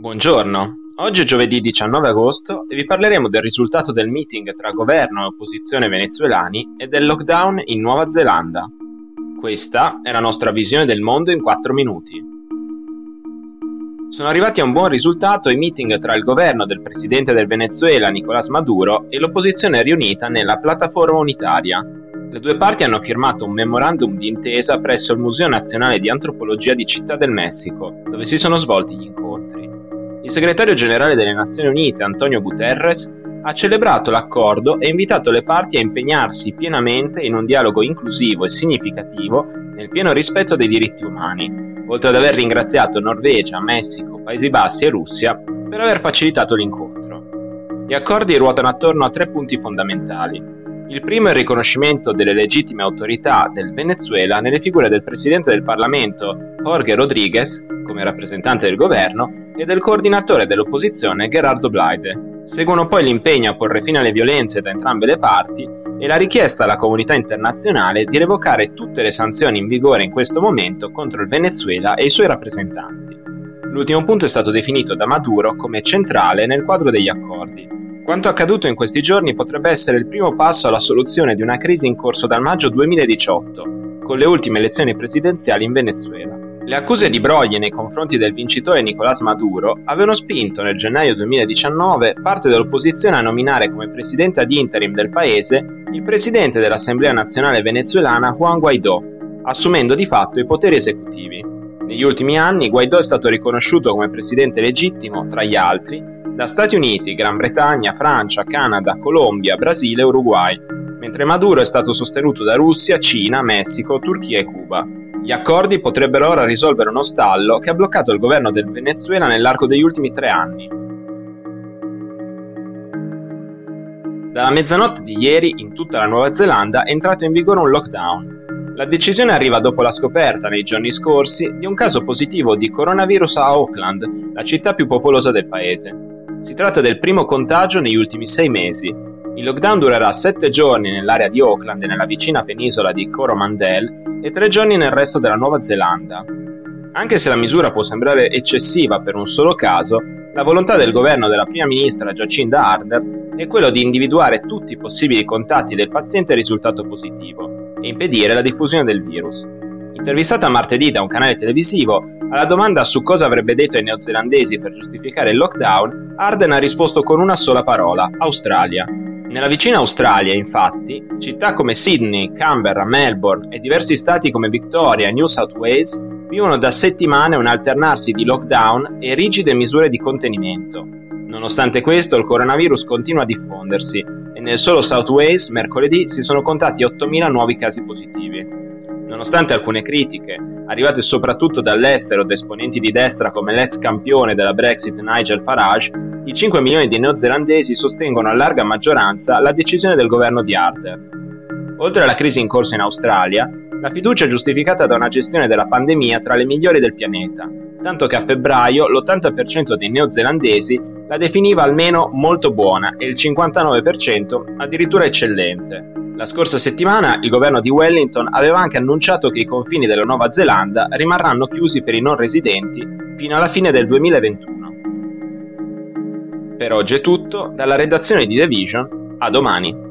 Buongiorno, oggi è giovedì 19 agosto e vi parleremo del risultato del meeting tra governo e opposizione venezuelani e del lockdown in Nuova Zelanda. Questa è la nostra visione del mondo in 4 minuti. Sono arrivati a un buon risultato i meeting tra il governo del presidente del Venezuela Nicolás Maduro e l'opposizione riunita nella piattaforma unitaria. Le due parti hanno firmato un memorandum di intesa presso il Museo Nazionale di Antropologia di Città del Messico, dove si sono svolti gli incontri. Il segretario generale delle Nazioni Unite, Antonio Guterres, ha celebrato l'accordo e invitato le parti a impegnarsi pienamente in un dialogo inclusivo e significativo nel pieno rispetto dei diritti umani, oltre ad aver ringraziato Norvegia, Messico, Paesi Bassi e Russia per aver facilitato l'incontro. Gli accordi ruotano attorno a tre punti fondamentali. Il primo è il riconoscimento delle legittime autorità del Venezuela nelle figure del Presidente del Parlamento Jorge Rodriguez, come rappresentante del governo, e del coordinatore dell'opposizione Gerardo Blaide. Seguono poi l'impegno a porre fine alle violenze da entrambe le parti e la richiesta alla comunità internazionale di revocare tutte le sanzioni in vigore in questo momento contro il Venezuela e i suoi rappresentanti. L'ultimo punto è stato definito da Maduro come centrale nel quadro degli accordi. Quanto accaduto in questi giorni potrebbe essere il primo passo alla soluzione di una crisi in corso dal maggio 2018, con le ultime elezioni presidenziali in Venezuela. Le accuse di broglie nei confronti del vincitore Nicolás Maduro avevano spinto nel gennaio 2019 parte dell'opposizione a nominare come presidente ad interim del paese il presidente dell'Assemblea nazionale venezuelana Juan Guaidó, assumendo di fatto i poteri esecutivi. Negli ultimi anni Guaidó è stato riconosciuto come presidente legittimo, tra gli altri, da Stati Uniti, Gran Bretagna, Francia, Canada, Colombia, Brasile e Uruguay, mentre Maduro è stato sostenuto da Russia, Cina, Messico, Turchia e Cuba. Gli accordi potrebbero ora risolvere uno stallo che ha bloccato il governo del Venezuela nell'arco degli ultimi tre anni. Dalla mezzanotte di ieri, in tutta la Nuova Zelanda, è entrato in vigore un lockdown. La decisione arriva dopo la scoperta, nei giorni scorsi, di un caso positivo di coronavirus a Auckland, la città più popolosa del paese. Si tratta del primo contagio negli ultimi sei mesi. Il lockdown durerà sette giorni nell'area di Auckland nella vicina penisola di Coromandel e tre giorni nel resto della Nuova Zelanda. Anche se la misura può sembrare eccessiva per un solo caso, la volontà del governo della prima ministra Jacinda Ardern è quello di individuare tutti i possibili contatti del paziente risultato positivo e impedire la diffusione del virus. Intervistata martedì da un canale televisivo, alla domanda su cosa avrebbe detto ai neozelandesi per giustificare il lockdown, Arden ha risposto con una sola parola, Australia. Nella vicina Australia, infatti, città come Sydney, Canberra, Melbourne e diversi stati come Victoria e New South Wales vivono da settimane un alternarsi di lockdown e rigide misure di contenimento. Nonostante questo, il coronavirus continua a diffondersi e nel solo South Wales mercoledì si sono contati 8.000 nuovi casi positivi. Nonostante alcune critiche, arrivate soprattutto dall'estero da esponenti di destra come l'ex campione della Brexit Nigel Farage, i 5 milioni di neozelandesi sostengono a larga maggioranza la decisione del governo di Ardern. Oltre alla crisi in corso in Australia, la fiducia è giustificata da una gestione della pandemia tra le migliori del pianeta, tanto che a febbraio l'80% dei neozelandesi la definiva almeno molto buona e il 59% addirittura eccellente. La scorsa settimana il governo di Wellington aveva anche annunciato che i confini della Nuova Zelanda rimarranno chiusi per i non residenti fino alla fine del 2021. Per oggi è tutto, dalla redazione di The Vision, a domani.